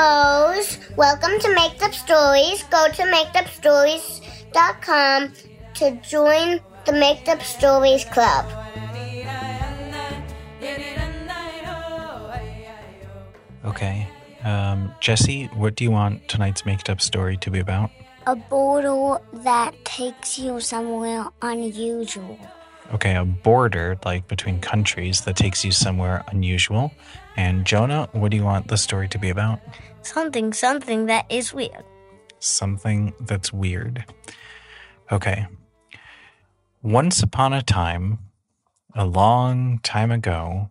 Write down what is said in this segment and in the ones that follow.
Rose. Welcome to Make Up Stories. Go to makeupstories.com to join the Make Up Stories Club. Okay. Um, Jesse, what do you want tonight's Make Up Story to be about? A border that takes you somewhere unusual. Okay, a border, like between countries, that takes you somewhere unusual. And Jonah, what do you want the story to be about? Something, something that is weird. Something that's weird. Okay. Once upon a time, a long time ago,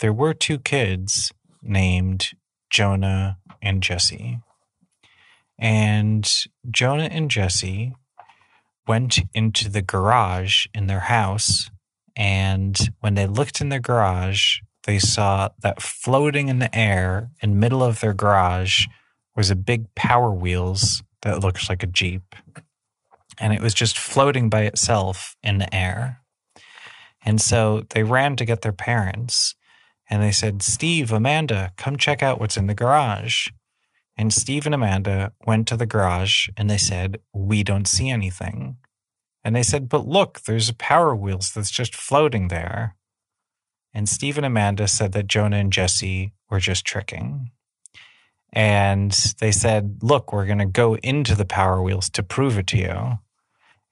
there were two kids named Jonah and Jesse. And Jonah and Jesse went into the garage in their house. And when they looked in their garage, they saw that floating in the air in middle of their garage was a big power wheels that looked like a Jeep. And it was just floating by itself in the air. And so they ran to get their parents and they said, Steve, Amanda, come check out what's in the garage. And Steve and Amanda went to the garage and they said, We don't see anything. And they said, But look, there's a Power Wheels that's just floating there. And Steve and Amanda said that Jonah and Jesse were just tricking. And they said, Look, we're going to go into the Power Wheels to prove it to you.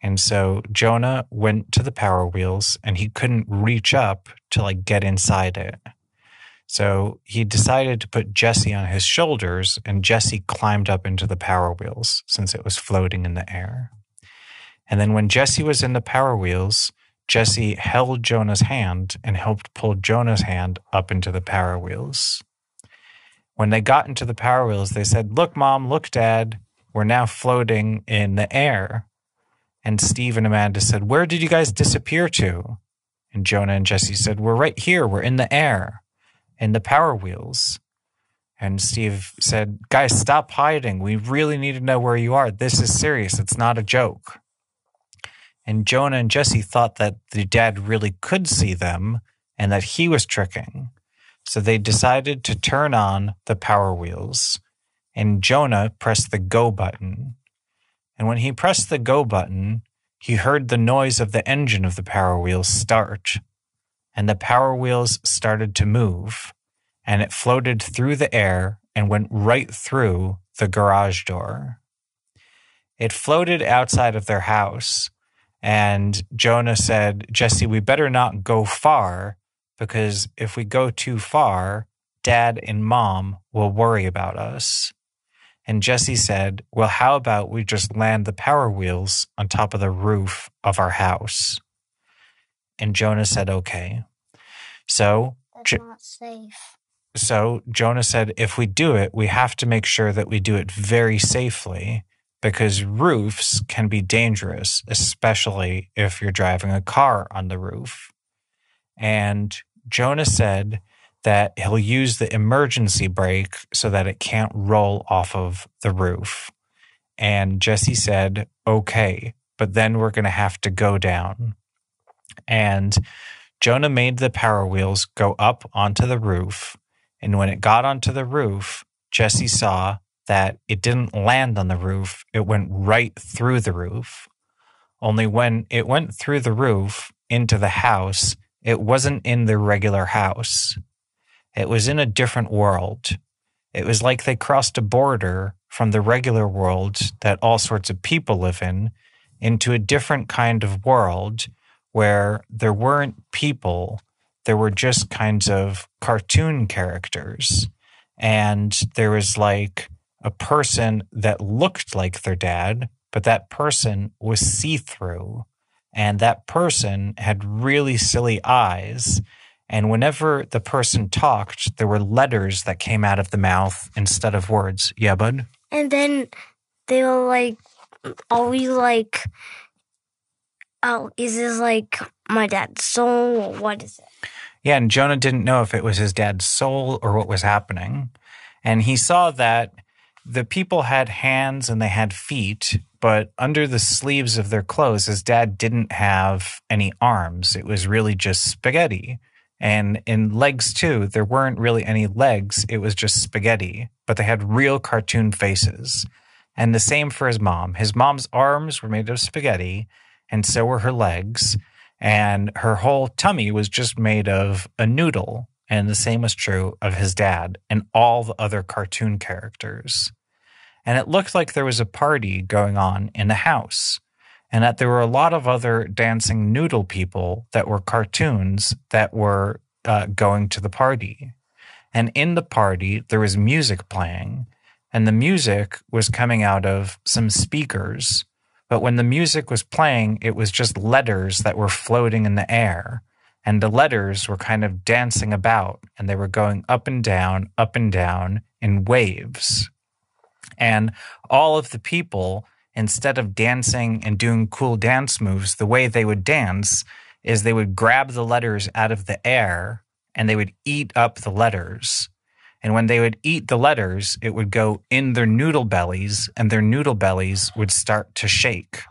And so Jonah went to the Power Wheels and he couldn't reach up to like get inside it. So he decided to put Jesse on his shoulders, and Jesse climbed up into the power wheels since it was floating in the air. And then when Jesse was in the power wheels, Jesse held Jonah's hand and helped pull Jonah's hand up into the power wheels. When they got into the power wheels, they said, Look, mom, look, dad, we're now floating in the air. And Steve and Amanda said, Where did you guys disappear to? And Jonah and Jesse said, We're right here, we're in the air in the power wheels. And Steve said, Guys, stop hiding. We really need to know where you are. This is serious. It's not a joke. And Jonah and Jesse thought that the dad really could see them and that he was tricking. So they decided to turn on the power wheels. And Jonah pressed the go button. And when he pressed the go button, he heard the noise of the engine of the power wheels start and the power wheels started to move, and it floated through the air and went right through the garage door. It floated outside of their house, and Jonah said, Jesse, we better not go far because if we go too far, dad and mom will worry about us. And Jesse said, Well, how about we just land the power wheels on top of the roof of our house? And Jonah said, Okay. So, That's not safe. so Jonah said, if we do it, we have to make sure that we do it very safely because roofs can be dangerous, especially if you're driving a car on the roof. And Jonah said that he'll use the emergency brake so that it can't roll off of the roof. And Jesse said, okay, but then we're going to have to go down. And Jonah made the power wheels go up onto the roof. And when it got onto the roof, Jesse saw that it didn't land on the roof, it went right through the roof. Only when it went through the roof into the house, it wasn't in the regular house. It was in a different world. It was like they crossed a border from the regular world that all sorts of people live in into a different kind of world where there weren't people, there were just kinds of cartoon characters. And there was like a person that looked like their dad, but that person was see through. And that person had really silly eyes. And whenever the person talked, there were letters that came out of the mouth instead of words. Yeah, bud? And then they were like, always like, oh, is this like my dad's soul or what is it? Yeah, and Jonah didn't know if it was his dad's soul or what was happening. And he saw that the people had hands and they had feet, but under the sleeves of their clothes, his dad didn't have any arms. It was really just spaghetti. And in Legs too, there weren't really any legs, it was just spaghetti, but they had real cartoon faces. And the same for his mom. His mom's arms were made of spaghetti, and so were her legs. And her whole tummy was just made of a noodle. And the same was true of his dad and all the other cartoon characters. And it looked like there was a party going on in the house and that there were a lot of other dancing noodle people that were cartoons that were uh, going to the party. And in the party, there was music playing, and the music was coming out of some speakers. But when the music was playing, it was just letters that were floating in the air. And the letters were kind of dancing about, and they were going up and down, up and down in waves. And all of the people instead of dancing and doing cool dance moves, the way they would dance is they would grab the letters out of the air and they would eat up the letters. And when they would eat the letters, it would go in their noodle bellies and their noodle bellies would start to shake.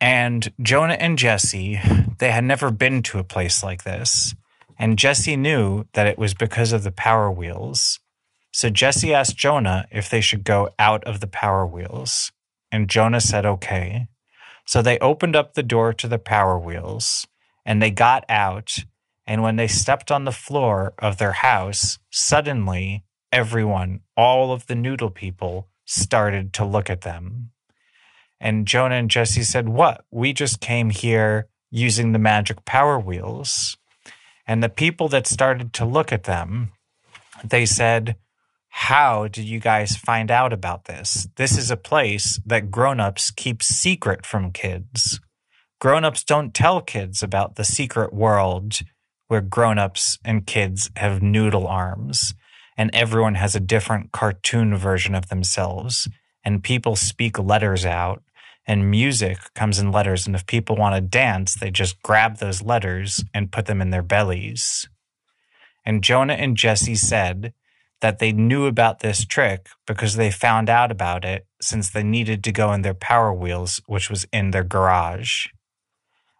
And Jonah and Jesse, they had never been to a place like this. And Jesse knew that it was because of the power wheels. So Jesse asked Jonah if they should go out of the power wheels. And Jonah said, okay. So they opened up the door to the power wheels and they got out. And when they stepped on the floor of their house, suddenly everyone, all of the noodle people, started to look at them. And Jonah and Jesse said, What? We just came here using the magic power wheels. And the people that started to look at them, they said, how did you guys find out about this? This is a place that grown-ups keep secret from kids. Grown-ups don't tell kids about the secret world where grown-ups and kids have noodle arms and everyone has a different cartoon version of themselves and people speak letters out and music comes in letters and if people want to dance they just grab those letters and put them in their bellies. And Jonah and Jesse said that they knew about this trick because they found out about it since they needed to go in their power wheels, which was in their garage.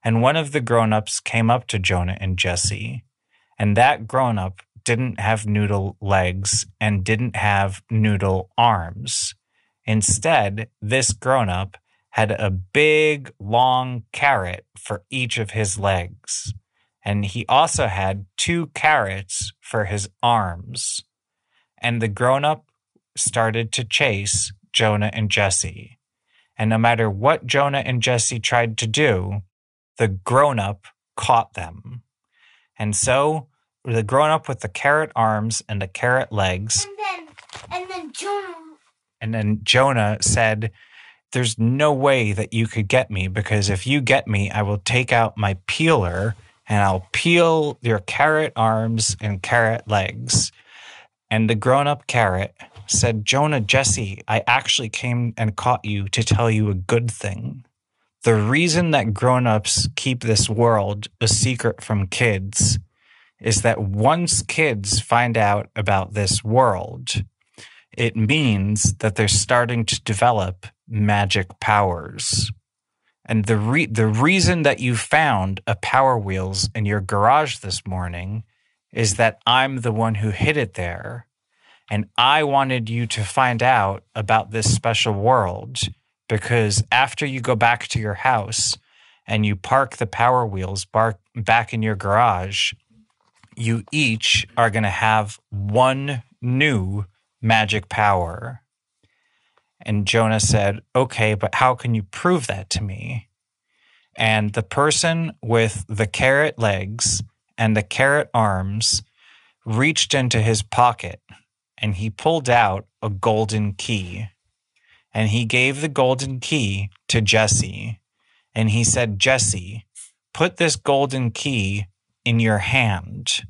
And one of the grown ups came up to Jonah and Jesse, and that grown up didn't have noodle legs and didn't have noodle arms. Instead, this grown up had a big, long carrot for each of his legs. And he also had two carrots for his arms and the grown up started to chase Jonah and Jesse. And no matter what Jonah and Jesse tried to do, the grown up caught them. And so the grown up with the carrot arms and the carrot legs. And then, and then Jonah. And then Jonah said, There's no way that you could get me because if you get me, I will take out my peeler and I'll peel your carrot arms and carrot legs. And the grown up carrot said, Jonah, Jesse, I actually came and caught you to tell you a good thing. The reason that grown ups keep this world a secret from kids is that once kids find out about this world, it means that they're starting to develop magic powers. And the re- the reason that you found a power wheels in your garage this morning is that I'm the one who hid it there. And I wanted you to find out about this special world because after you go back to your house and you park the power wheels bar- back in your garage, you each are going to have one new magic power. And Jonah said, Okay, but how can you prove that to me? And the person with the carrot legs and the carrot arms reached into his pocket and he pulled out a golden key. And he gave the golden key to Jesse. And he said, Jesse, put this golden key in your hand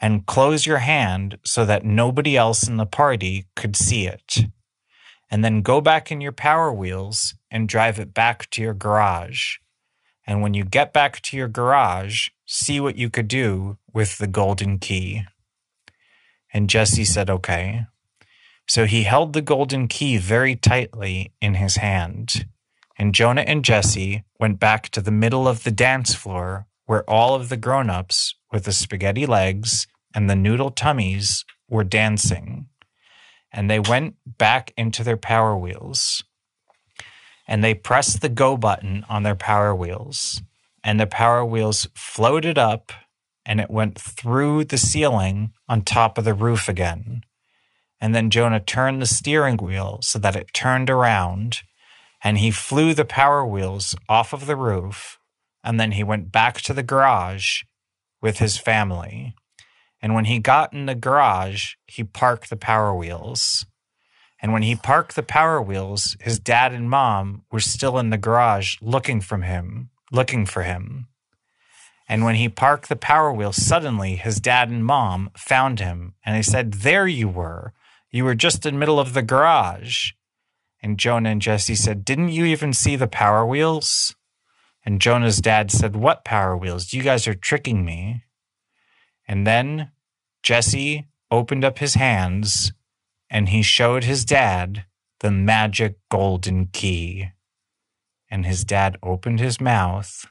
and close your hand so that nobody else in the party could see it. And then go back in your power wheels and drive it back to your garage. And when you get back to your garage, see what you could do with the golden key. And Jesse said, Okay. So he held the golden key very tightly in his hand. And Jonah and Jesse went back to the middle of the dance floor where all of the grown ups with the spaghetti legs and the noodle tummies were dancing. And they went back into their power wheels. And they pressed the go button on their power wheels. And the power wheels floated up and it went through the ceiling on top of the roof again. And then Jonah turned the steering wheel so that it turned around and he flew the power wheels off of the roof. And then he went back to the garage with his family. And when he got in the garage, he parked the power wheels. And when he parked the power wheels, his dad and mom were still in the garage looking from him, looking for him. And when he parked the power wheel, suddenly his dad and mom found him and they said, There you were. You were just in the middle of the garage. And Jonah and Jesse said, Didn't you even see the power wheels? And Jonah's dad said, What power wheels? You guys are tricking me. And then Jesse opened up his hands and he showed his dad the magic golden key. And his dad opened his mouth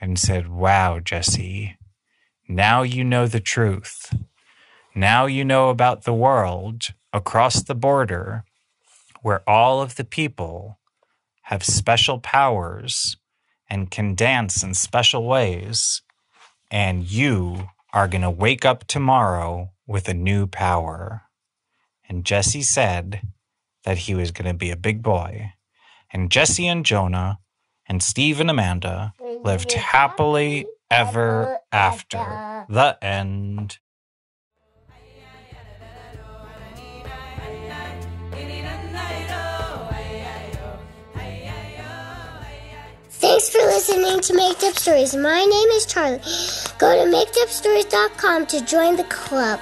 and said, Wow, Jesse, now you know the truth. Now you know about the world across the border where all of the people have special powers and can dance in special ways. And you are going to wake up tomorrow with a new power. And Jesse said that he was going to be a big boy. And Jesse and Jonah and Steve and Amanda lived happily ever after. The end. Thanks for listening to Make Up Stories. My name is Charlie. Go to makeupstories.com to join the club.